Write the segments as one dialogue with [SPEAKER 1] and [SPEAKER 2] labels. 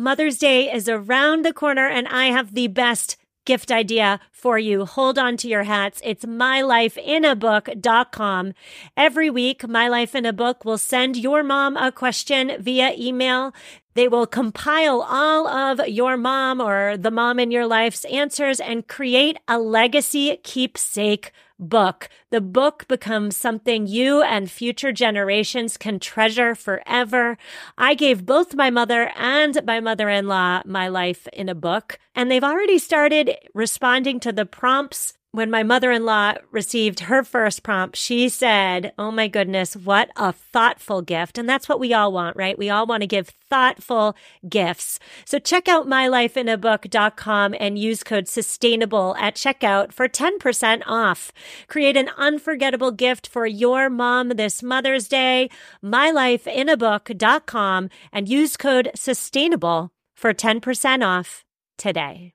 [SPEAKER 1] Mother's Day is around the corner, and I have the best gift idea for you. Hold on to your hats. It's mylifeinabook.com. Every week, My Life in a Book will send your mom a question via email. They will compile all of your mom or the mom in your life's answers and create a legacy keepsake book. The book becomes something you and future generations can treasure forever. I gave both my mother and my mother in law my life in a book, and they've already started responding to the prompts when my mother in law received her first prompt, she said, Oh my goodness, what a thoughtful gift. And that's what we all want, right? We all want to give thoughtful gifts. So check out mylifeinabook.com and use code sustainable at checkout for 10% off. Create an unforgettable gift for your mom this Mother's Day. mylifeinabook.com and use code sustainable for 10% off today.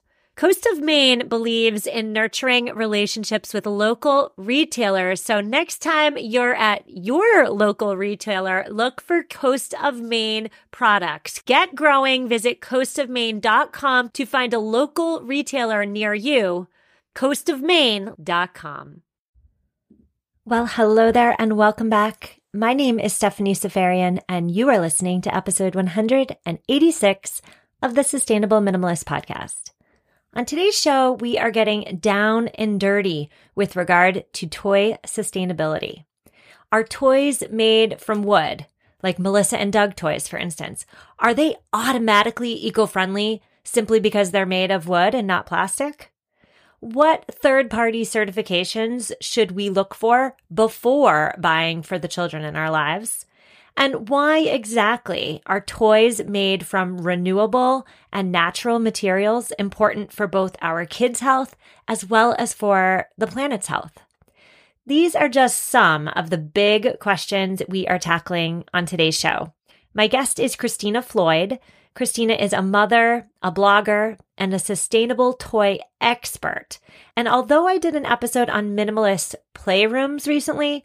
[SPEAKER 1] Coast of Maine believes in nurturing relationships with local retailers. So next time you're at your local retailer, look for Coast of Maine products. Get growing. Visit coastofmaine.com to find a local retailer near you. coastofmaine.com. Well, hello there and welcome back. My name is Stephanie Seferian and you are listening to episode 186 of the Sustainable Minimalist podcast. On today's show, we are getting down and dirty with regard to toy sustainability. Are toys made from wood, like Melissa and Doug toys, for instance, are they automatically eco friendly simply because they're made of wood and not plastic? What third party certifications should we look for before buying for the children in our lives? And why exactly are toys made from renewable and natural materials important for both our kids' health as well as for the planet's health? These are just some of the big questions we are tackling on today's show. My guest is Christina Floyd. Christina is a mother, a blogger, and a sustainable toy expert. And although I did an episode on minimalist playrooms recently,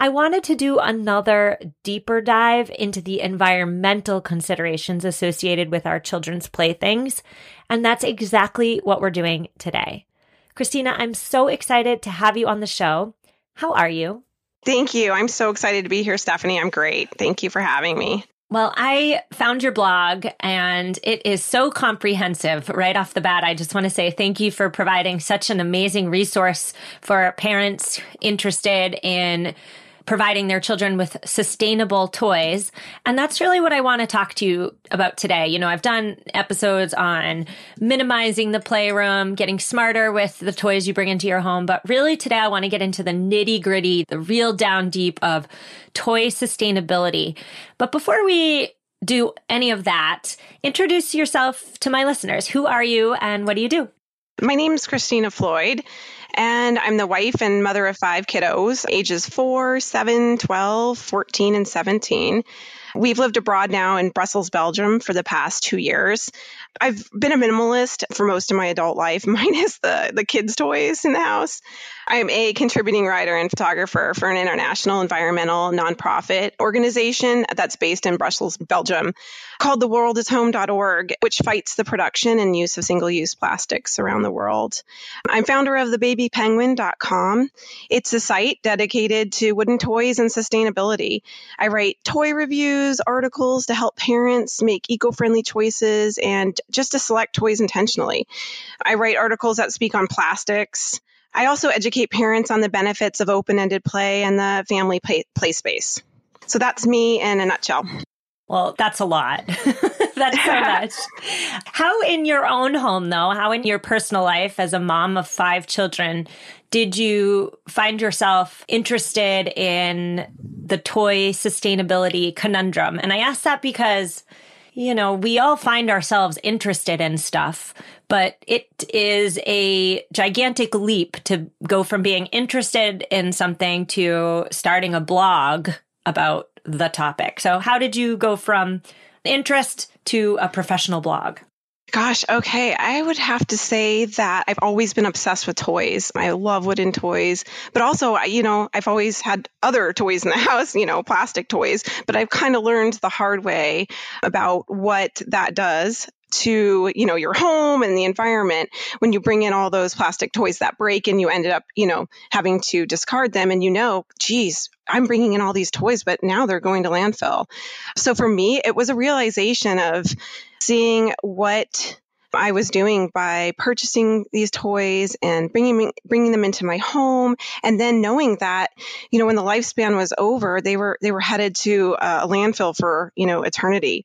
[SPEAKER 1] I wanted to do another deeper dive into the environmental considerations associated with our children's playthings. And that's exactly what we're doing today. Christina, I'm so excited to have you on the show. How are you?
[SPEAKER 2] Thank you. I'm so excited to be here, Stephanie. I'm great. Thank you for having me.
[SPEAKER 1] Well, I found your blog and it is so comprehensive right off the bat. I just want to say thank you for providing such an amazing resource for parents interested in providing their children with sustainable toys. And that's really what I want to talk to you about today. You know, I've done episodes on minimizing the playroom, getting smarter with the toys you bring into your home. But really today I want to get into the nitty gritty, the real down deep of toy sustainability. But before we do any of that, introduce yourself to my listeners. Who are you and what do you do?
[SPEAKER 2] My name is Christina Floyd. And I'm the wife and mother of five kiddos, ages 4, 7, 12, 14, and 17. We've lived abroad now in Brussels, Belgium for the past two years. I've been a minimalist for most of my adult life, minus the, the kids' toys in the house. I'm a contributing writer and photographer for an international environmental nonprofit organization that's based in Brussels, Belgium, called theworldishome.org, which fights the production and use of single use plastics around the world. I'm founder of thebabypenguin.com. It's a site dedicated to wooden toys and sustainability. I write toy reviews, articles to help parents make eco friendly choices and just to select toys intentionally. I write articles that speak on plastics, I also educate parents on the benefits of open ended play and the family play, play space. So that's me in a nutshell.
[SPEAKER 1] Well, that's a lot. that's so much. How in your own home, though, how in your personal life as a mom of five children, did you find yourself interested in the toy sustainability conundrum? And I ask that because you know, we all find ourselves interested in stuff, but it is a gigantic leap to go from being interested in something to starting a blog about the topic. So, how did you go from interest to a professional blog?
[SPEAKER 2] Gosh, okay. I would have to say that I've always been obsessed with toys. I love wooden toys, but also, you know, I've always had other toys in the house, you know, plastic toys, but I've kind of learned the hard way about what that does to you know your home and the environment when you bring in all those plastic toys that break and you ended up you know having to discard them and you know geez i'm bringing in all these toys but now they're going to landfill. So for me it was a realization of seeing what I was doing by purchasing these toys and bringing bringing them into my home, and then knowing that you know when the lifespan was over, they were they were headed to a landfill for you know eternity.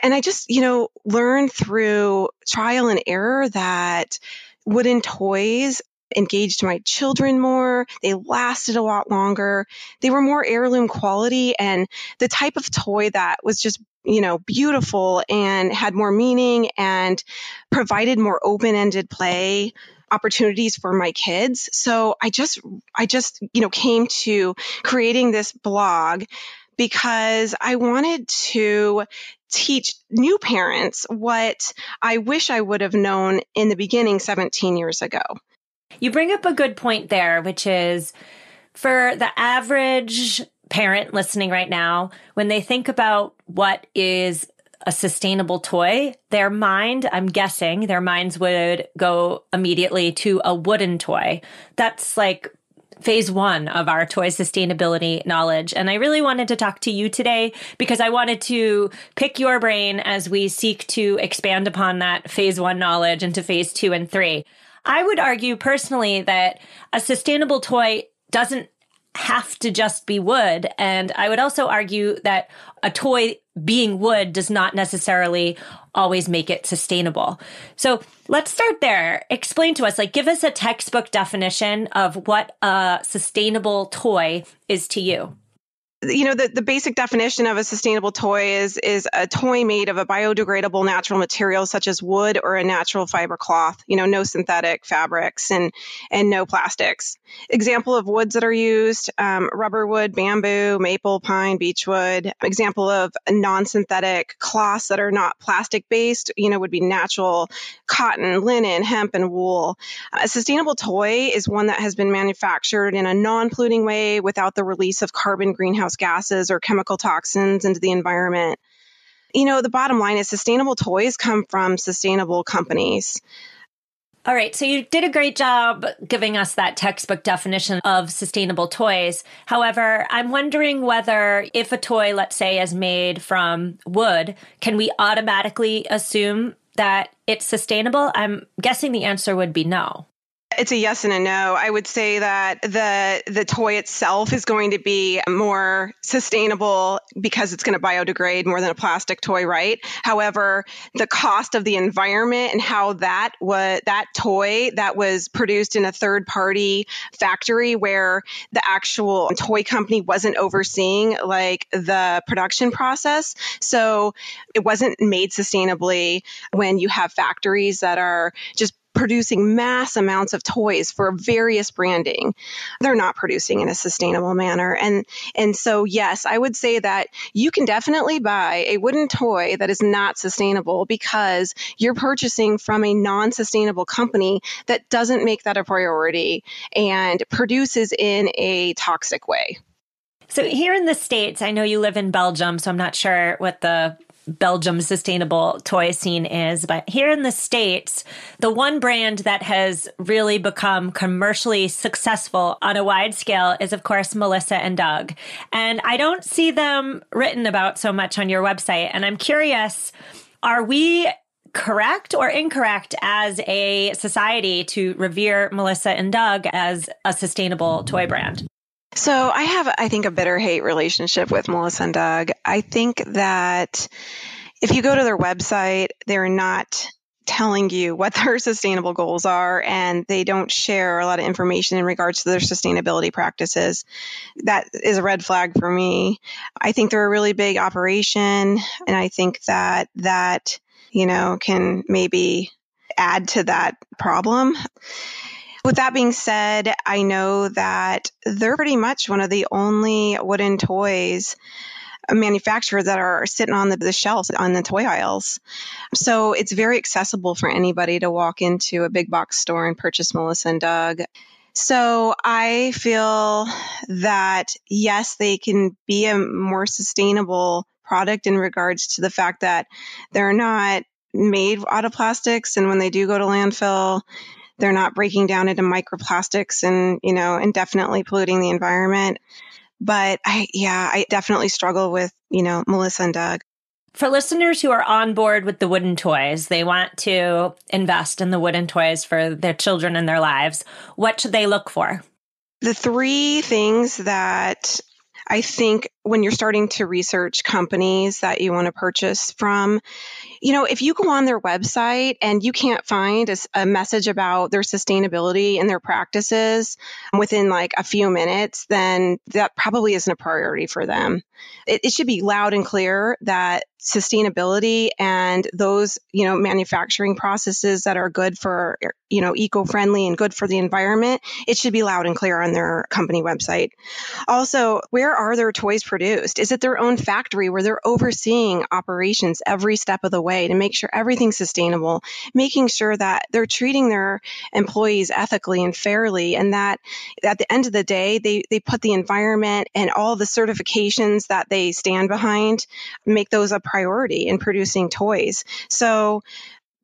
[SPEAKER 2] And I just you know learned through trial and error that wooden toys engaged my children more. They lasted a lot longer. They were more heirloom quality and the type of toy that was just you know, beautiful and had more meaning and provided more open-ended play opportunities for my kids. So I just, I just, you know, came to creating this blog because I wanted to teach new parents what I wish I would have known in the beginning 17 years ago.
[SPEAKER 1] You bring up a good point there, which is for the average parent listening right now, when they think about what is a sustainable toy, their mind, I'm guessing, their minds would go immediately to a wooden toy. That's like phase one of our toy sustainability knowledge. And I really wanted to talk to you today because I wanted to pick your brain as we seek to expand upon that phase one knowledge into phase two and three. I would argue personally that a sustainable toy doesn't have to just be wood. And I would also argue that a toy being wood does not necessarily always make it sustainable. So let's start there. Explain to us, like, give us a textbook definition of what a sustainable toy is to you
[SPEAKER 2] you know the, the basic definition of a sustainable toy is is a toy made of a biodegradable natural material such as wood or a natural fiber cloth you know no synthetic fabrics and and no plastics. Example of woods that are used um, rubber wood bamboo maple pine beechwood example of non-synthetic cloths that are not plastic based you know would be natural cotton linen hemp and wool. A sustainable toy is one that has been manufactured in a non-polluting way without the release of carbon greenhouse greenhouse gases or chemical toxins into the environment. You know, the bottom line is sustainable toys come from sustainable companies.
[SPEAKER 1] All right, so you did a great job giving us that textbook definition of sustainable toys. However, I'm wondering whether if a toy, let's say, is made from wood, can we automatically assume that it's sustainable? I'm guessing the answer would be no.
[SPEAKER 2] It's a yes and a no. I would say that the the toy itself is going to be more sustainable because it's going to biodegrade more than a plastic toy, right? However, the cost of the environment and how that was that toy that was produced in a third party factory where the actual toy company wasn't overseeing like the production process. So it wasn't made sustainably when you have factories that are just producing mass amounts of toys for various branding. They're not producing in a sustainable manner. And, and so, yes, I would say that you can definitely buy a wooden toy that is not sustainable because you're purchasing from a non sustainable company that doesn't make that a priority and produces in a toxic way.
[SPEAKER 1] So, here in the States, I know you live in Belgium, so I'm not sure what the Belgium sustainable toy scene is. But here in the States, the one brand that has really become commercially successful on a wide scale is, of course, Melissa and Doug. And I don't see them written about so much on your website. And I'm curious, are we correct or incorrect as a society to revere Melissa and Doug as a sustainable toy brand?
[SPEAKER 2] So I have, I think, a bitter hate relationship with Melissa and Doug. I think that if you go to their website, they're not telling you what their sustainable goals are and they don't share a lot of information in regards to their sustainability practices. That is a red flag for me. I think they're a really big operation and I think that that, you know, can maybe add to that problem. With that being said, I know that they're pretty much one of the only wooden toys manufacturers that are sitting on the, the shelves on the toy aisles. So it's very accessible for anybody to walk into a big box store and purchase Melissa and Doug. So I feel that yes, they can be a more sustainable product in regards to the fact that they're not made out of plastics and when they do go to landfill, they're not breaking down into microplastics and, you know, indefinitely polluting the environment. But I, yeah, I definitely struggle with, you know, Melissa and Doug.
[SPEAKER 1] For listeners who are on board with the wooden toys, they want to invest in the wooden toys for their children and their lives. What should they look for?
[SPEAKER 2] The three things that I think when you're starting to research companies that you want to purchase from, you know, if you go on their website and you can't find a, a, message about their sustainability and their practices within like a few minutes, then that probably isn't a priority for them. It, it should be loud and clear that sustainability and those, you know, manufacturing processes that are good for, you know, eco-friendly and good for the environment, it should be loud and clear on their company website. Also, where are their toys produced? Is it their own factory where they're overseeing operations every step of the way to make sure everything's sustainable, making sure that they're treating their employees ethically and fairly and that at the end of the day, they, they put the environment and all the certifications that they stand behind, make those a priority in producing toys. So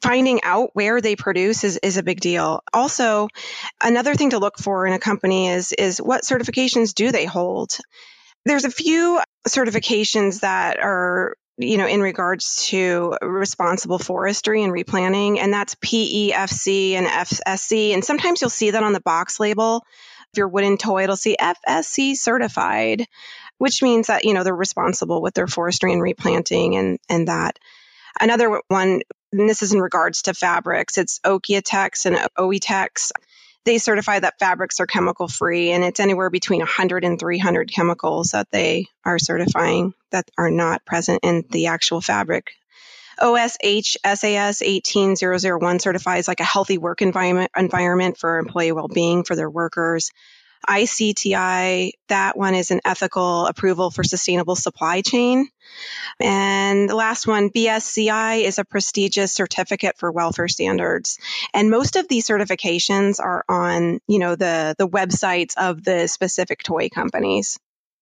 [SPEAKER 2] finding out where they produce is, is a big deal. Also, another thing to look for in a company is, is what certifications do they hold? There's a few certifications that are you know, in regards to responsible forestry and replanting, and that's PEFC and FSC. And sometimes you'll see that on the box label. If your wooden toy, it'll see FSC certified which means that, you know, they're responsible with their forestry and replanting and, and that. Another one, and this is in regards to fabrics, it's Oeko-Tex and OE-Tex. They certify that fabrics are chemical free, and it's anywhere between 100 and 300 chemicals that they are certifying that are not present in the actual fabric. OHSAS 18001 certifies like a healthy work environment, environment for employee well-being for their workers. ICTI, that one is an ethical approval for sustainable supply chain. And the last one, BSCI, is a prestigious certificate for welfare standards. And most of these certifications are on, you know, the, the websites of the specific toy companies.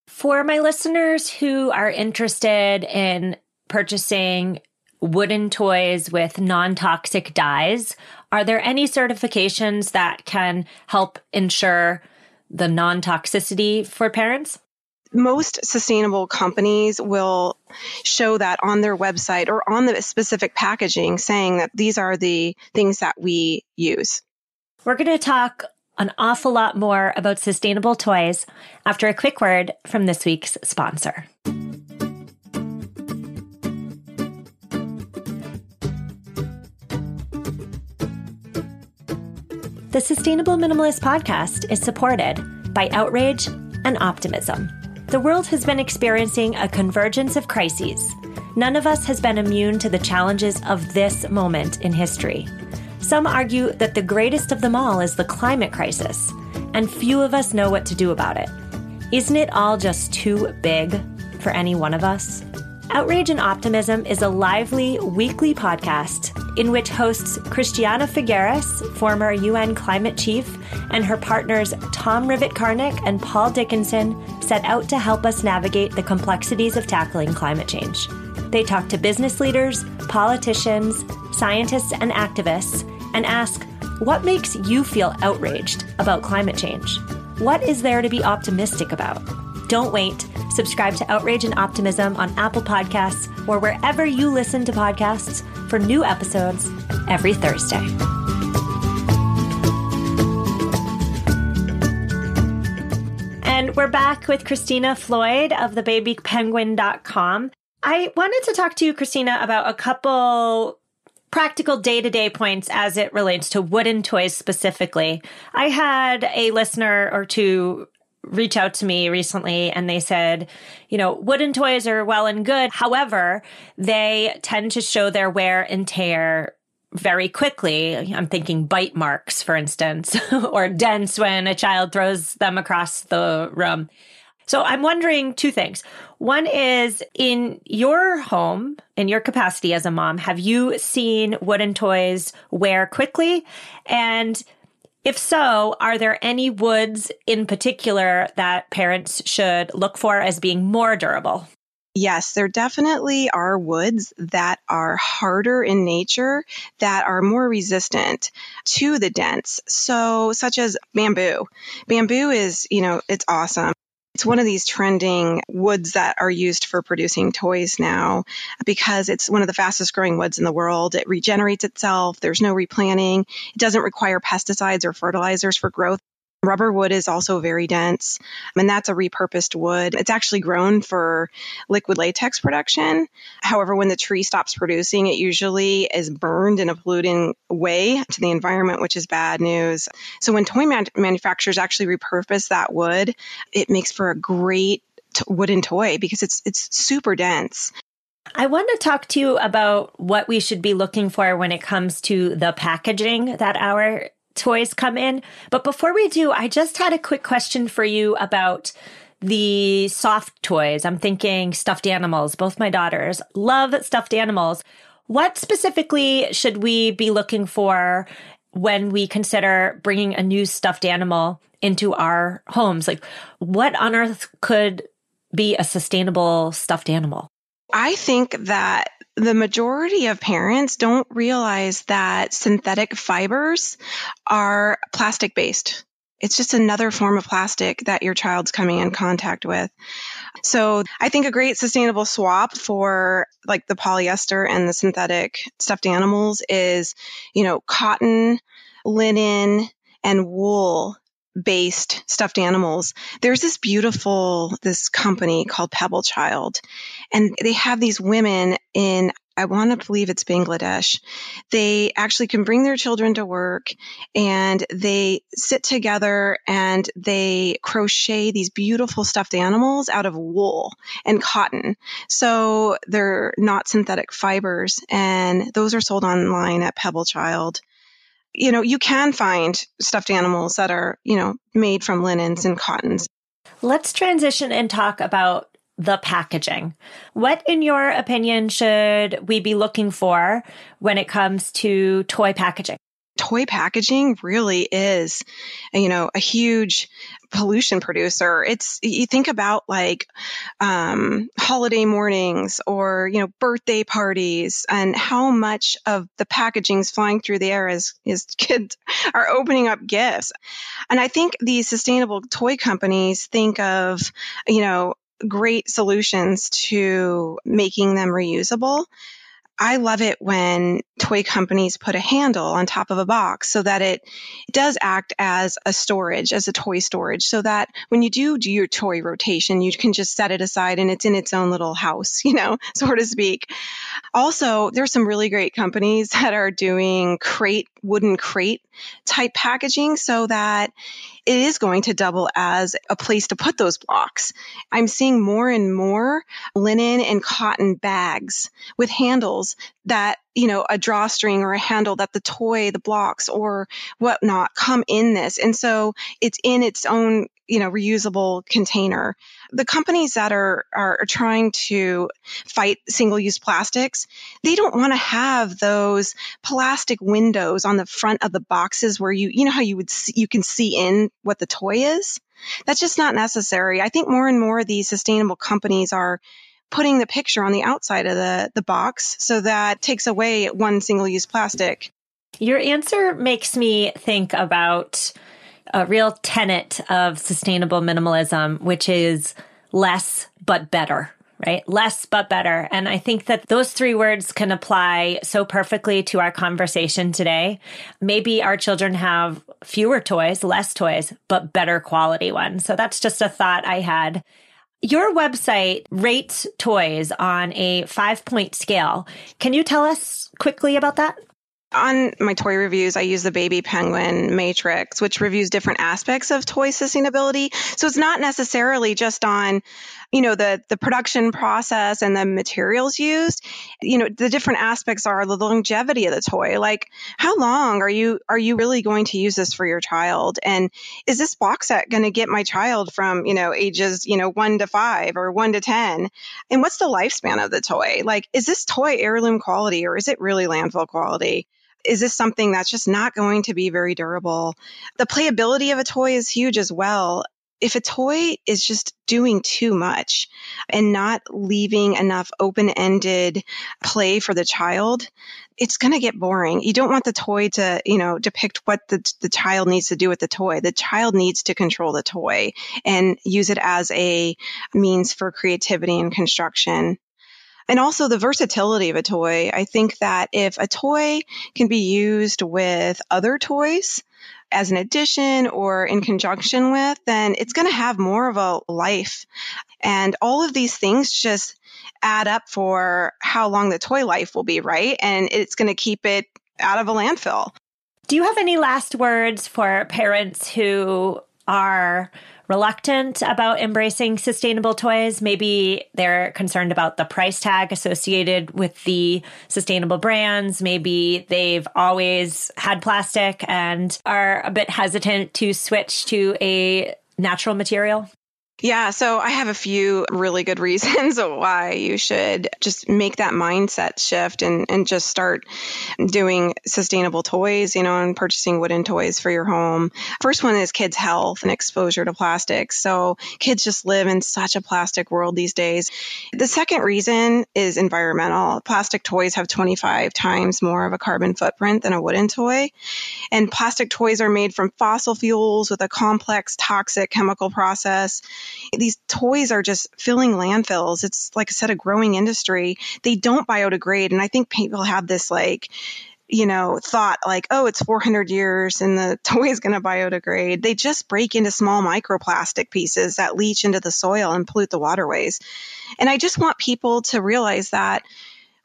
[SPEAKER 1] For my listeners who are interested in purchasing wooden toys with non toxic dyes, are there any certifications that can help ensure the non toxicity for parents?
[SPEAKER 2] Most sustainable companies will show that on their website or on the specific packaging saying that these are the things that we use.
[SPEAKER 1] We're going to talk an awful lot more about sustainable toys after a quick word from this week's sponsor. The Sustainable Minimalist podcast is supported by outrage and optimism. The world has been experiencing a convergence of crises. None of us has been immune to the challenges of this moment in history. Some argue that the greatest of them all is the climate crisis, and few of us know what to do about it. Isn't it all just too big for any one of us? Outrage and Optimism is a lively weekly podcast in which hosts Christiana Figueres, former UN climate chief, and her partners Tom Rivett-Carnac and Paul Dickinson set out to help us navigate the complexities of tackling climate change. They talk to business leaders, politicians, scientists, and activists and ask, what makes you feel outraged about climate change? What is there to be optimistic about? Don't wait. Subscribe to Outrage and Optimism on Apple Podcasts or wherever you listen to podcasts for new episodes every Thursday. And we're back with Christina Floyd of thebabypenguin.com. I wanted to talk to you, Christina, about a couple practical day to day points as it relates to wooden toys specifically. I had a listener or two reach out to me recently and they said, you know, wooden toys are well and good. However, they tend to show their wear and tear very quickly. I'm thinking bite marks, for instance, or dents when a child throws them across the room. So I'm wondering two things. One is in your home, in your capacity as a mom, have you seen wooden toys wear quickly? And if so, are there any woods in particular that parents should look for as being more durable?
[SPEAKER 2] Yes, there definitely are woods that are harder in nature that are more resistant to the dents. So, such as bamboo. Bamboo is, you know, it's awesome. It's one of these trending woods that are used for producing toys now because it's one of the fastest growing woods in the world. It regenerates itself. There's no replanting. It doesn't require pesticides or fertilizers for growth. Rubber wood is also very dense, and that's a repurposed wood. It's actually grown for liquid latex production. However, when the tree stops producing, it usually is burned in a polluting way to the environment, which is bad news. So when toy man- manufacturers actually repurpose that wood, it makes for a great t- wooden toy because it's it's super dense.
[SPEAKER 1] I want to talk to you about what we should be looking for when it comes to the packaging that our toys come in. But before we do, I just had a quick question for you about the soft toys. I'm thinking stuffed animals. Both my daughters love stuffed animals. What specifically should we be looking for when we consider bringing a new stuffed animal into our homes? Like, what on earth could be a sustainable stuffed animal?
[SPEAKER 2] I think that the majority of parents don't realize that synthetic fibers are plastic based. It's just another form of plastic that your child's coming in contact with. So I think a great sustainable swap for like the polyester and the synthetic stuffed animals is, you know, cotton, linen, and wool based stuffed animals. There's this beautiful, this company called Pebble Child, and they have these women in I want to believe it's Bangladesh. They actually can bring their children to work and they sit together and they crochet these beautiful stuffed animals out of wool and cotton. So they're not synthetic fibers and those are sold online at Pebble Child you know, you can find stuffed animals that are, you know, made from linens and cottons.
[SPEAKER 1] Let's transition and talk about the packaging. What, in your opinion, should we be looking for when it comes to toy packaging?
[SPEAKER 2] Toy packaging really is, you know, a huge pollution producer. It's, you think about like, um, holiday mornings or, you know, birthday parties and how much of the packaging is flying through the air as, as kids are opening up gifts. And I think these sustainable toy companies think of, you know, great solutions to making them reusable. I love it when toy companies put a handle on top of a box so that it does act as a storage, as a toy storage, so that when you do do your toy rotation, you can just set it aside and it's in its own little house, you know, so to speak. Also, there's some really great companies that are doing crate, wooden crate type packaging so that it is going to double as a place to put those blocks. I'm seeing more and more linen and cotton bags with handles that, you know, a drawstring or a handle that the toy, the blocks or whatnot come in this. And so it's in its own you know reusable container. The companies that are are trying to fight single use plastics they don't want to have those plastic windows on the front of the boxes where you you know how you would see, you can see in what the toy is? That's just not necessary. I think more and more of these sustainable companies are putting the picture on the outside of the, the box so that takes away one single use plastic.
[SPEAKER 1] Your answer makes me think about a real tenet of sustainable minimalism, which is less but better, right? Less but better. And I think that those three words can apply so perfectly to our conversation today. Maybe our children have fewer toys, less toys, but better quality ones. So that's just a thought I had Your website rates toys on a five point scale. Can you tell us quickly about that?
[SPEAKER 2] On my toy reviews, I use the Baby Penguin Matrix, which reviews different aspects of toy sustainability. So it's not necessarily just on, you know, the the production process and the materials used. You know, the different aspects are the longevity of the toy. Like, how long are you are you really going to use this for your child? And is this box set going to get my child from, you know, ages, you know, 1 to 5 or 1 to 10? And what's the lifespan of the toy? Like, is this toy heirloom quality or is it really landfill quality? Is this something that's just not going to be very durable? The playability of a toy is huge as well. If a toy is just doing too much and not leaving enough open ended play for the child, it's going to get boring. You don't want the toy to, you know, depict what the, the child needs to do with the toy. The child needs to control the toy and use it as a means for creativity and construction. And also the versatility of a toy. I think that if a toy can be used with other toys, as an addition or in conjunction with, then it's going to have more of a life. And all of these things just add up for how long the toy life will be, right? And it's going to keep it out of a landfill.
[SPEAKER 1] Do you have any last words for parents who are reluctant about embracing sustainable toys. Maybe they're concerned about the price tag associated with the sustainable brands. Maybe they've always had plastic and are a bit hesitant to switch to a natural material.
[SPEAKER 2] Yeah, so I have a few really good reasons why you should just make that mindset shift and, and just start doing sustainable toys, you know, and purchasing wooden toys for your home. First one is kids' health and exposure to plastics. So kids just live in such a plastic world these days. The second reason is environmental. Plastic toys have 25 times more of a carbon footprint than a wooden toy. And plastic toys are made from fossil fuels with a complex toxic chemical process these toys are just filling landfills. It's like I said, a growing industry. They don't biodegrade. And I think people have this like, you know, thought like, oh, it's 400 years and the toy is going to biodegrade. They just break into small microplastic pieces that leach into the soil and pollute the waterways. And I just want people to realize that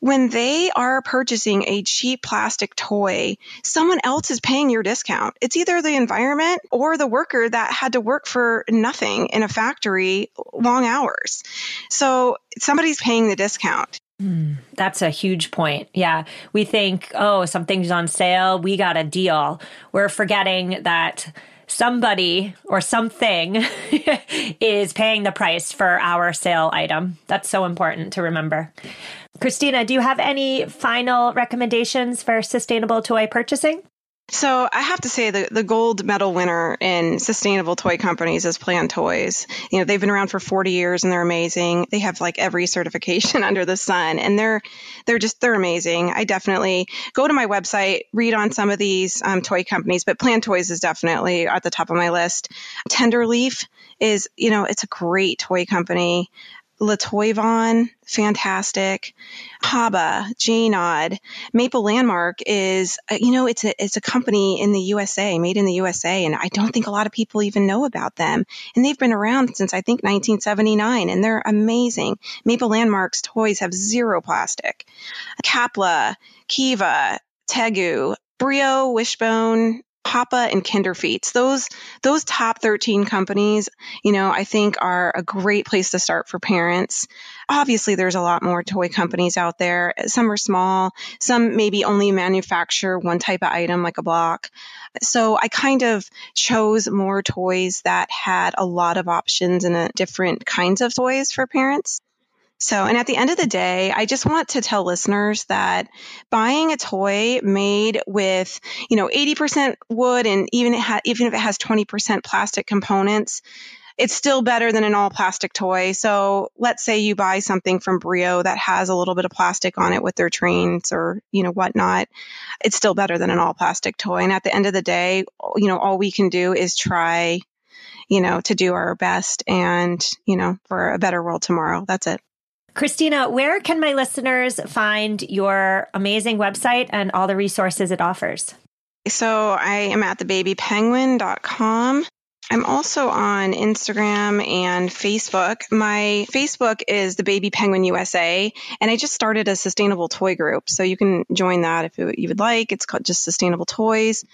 [SPEAKER 2] when they are purchasing a cheap plastic toy, someone else is paying your discount. It's either the environment or the worker that had to work for nothing in a factory long hours. So somebody's paying the discount.
[SPEAKER 1] Mm, that's a huge point. Yeah. We think, oh, something's on sale. We got a deal. We're forgetting that somebody or something is paying the price for our sale item. That's so important to remember. Christina, do you have any final recommendations for sustainable toy purchasing?
[SPEAKER 2] So I have to say the, the gold medal winner in sustainable toy companies is Plan Toys. You know, they've been around for 40 years and they're amazing. They have like every certification under the sun and they're, they're just, they're amazing. I definitely go to my website, read on some of these um, toy companies, but Plan Toys is definitely at the top of my list. Tenderleaf is, you know, it's a great toy company. Le Toy Van, fantastic. Haba, Janod, Maple Landmark is, uh, you know, it's a, it's a company in the USA, made in the USA, and I don't think a lot of people even know about them. And they've been around since I think 1979, and they're amazing. Maple Landmark's toys have zero plastic. Kapla, Kiva, Tegu, Brio, Wishbone, Papa and Kinderfeets. Those those top 13 companies, you know, I think are a great place to start for parents. Obviously, there's a lot more toy companies out there. Some are small, some maybe only manufacture one type of item like a block. So I kind of chose more toys that had a lot of options and uh, different kinds of toys for parents. So, and at the end of the day, I just want to tell listeners that buying a toy made with, you know, 80% wood and even, ha- even if it has 20% plastic components, it's still better than an all plastic toy. So let's say you buy something from Brio that has a little bit of plastic on it with their trains or, you know, whatnot. It's still better than an all plastic toy. And at the end of the day, you know, all we can do is try, you know, to do our best and, you know, for a better world tomorrow. That's it.
[SPEAKER 1] Christina, where can my listeners find your amazing website and all the resources it offers?
[SPEAKER 2] So I am at thebabypenguin.com I'm also on Instagram and Facebook. My Facebook is the Baby Penguin USA, and I just started a sustainable toy group. So you can join that if you would like. It's called just Sustainable Toys.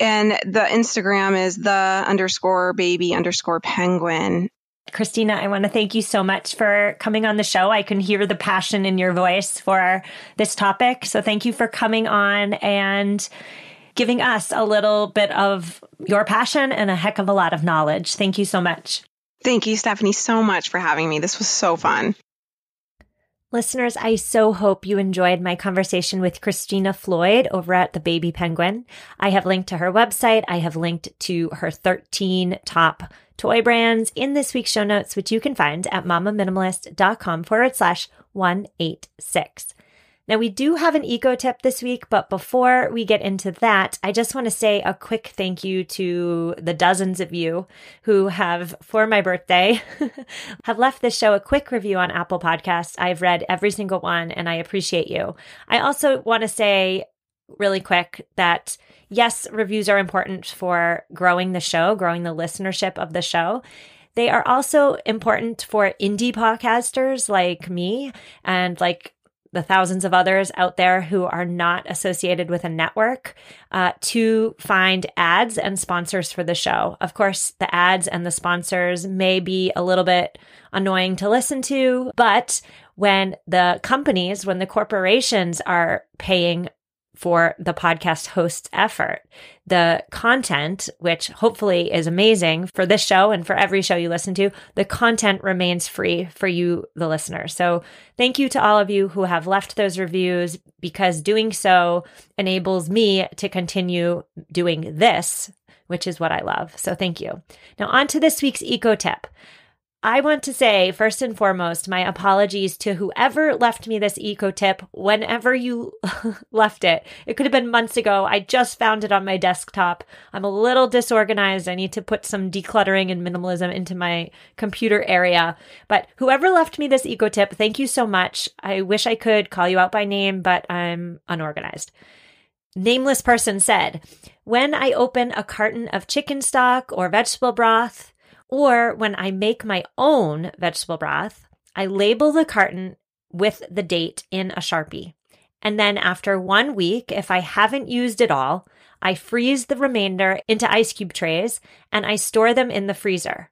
[SPEAKER 2] And the Instagram is the underscore baby underscore penguin.
[SPEAKER 1] Christina, I want to thank you so much for coming on the show. I can hear the passion in your voice for this topic. So thank you for coming on and giving us a little bit of your passion and a heck of a lot of knowledge. Thank you so much.
[SPEAKER 2] Thank you, Stephanie, so much for having me. This was so fun.
[SPEAKER 1] Listeners, I so hope you enjoyed my conversation with Christina Floyd over at the Baby Penguin. I have linked to her website. I have linked to her 13 top toy brands in this week's show notes, which you can find at mamaminimalist.com forward slash 186. Now, we do have an eco tip this week, but before we get into that, I just want to say a quick thank you to the dozens of you who have, for my birthday, have left this show a quick review on Apple Podcasts. I've read every single one and I appreciate you. I also want to say really quick that yes, reviews are important for growing the show, growing the listenership of the show. They are also important for indie podcasters like me and like the thousands of others out there who are not associated with a network uh, to find ads and sponsors for the show. Of course, the ads and the sponsors may be a little bit annoying to listen to, but when the companies, when the corporations are paying for the podcast host's effort. The content, which hopefully is amazing for this show and for every show you listen to, the content remains free for you, the listener. So thank you to all of you who have left those reviews because doing so enables me to continue doing this, which is what I love. So thank you. Now on to this week's eco tip. I want to say, first and foremost, my apologies to whoever left me this eco tip whenever you left it. It could have been months ago. I just found it on my desktop. I'm a little disorganized. I need to put some decluttering and minimalism into my computer area. But whoever left me this eco tip, thank you so much. I wish I could call you out by name, but I'm unorganized. Nameless person said, When I open a carton of chicken stock or vegetable broth, or when I make my own vegetable broth, I label the carton with the date in a Sharpie. And then after one week, if I haven't used it all, I freeze the remainder into ice cube trays and I store them in the freezer.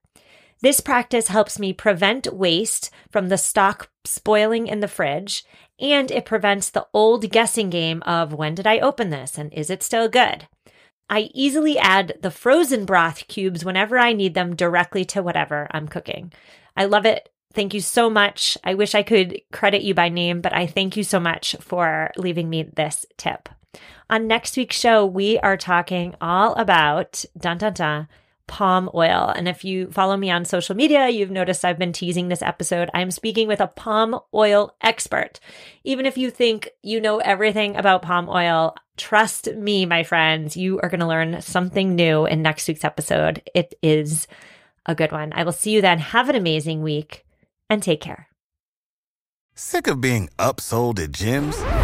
[SPEAKER 1] This practice helps me prevent waste from the stock spoiling in the fridge, and it prevents the old guessing game of when did I open this and is it still good? I easily add the frozen broth cubes whenever I need them directly to whatever I'm cooking. I love it. Thank you so much. I wish I could credit you by name, but I thank you so much for leaving me this tip. On next week's show, we are talking all about dun dun dun palm oil. And if you follow me on social media, you've noticed I've been teasing this episode. I'm speaking with a palm oil expert. Even if you think you know everything about palm oil, trust me, my friends, you are going to learn something new in next week's episode. It is a good one. I will see you then. Have an amazing week and take care.
[SPEAKER 3] Sick of being upsold at gyms?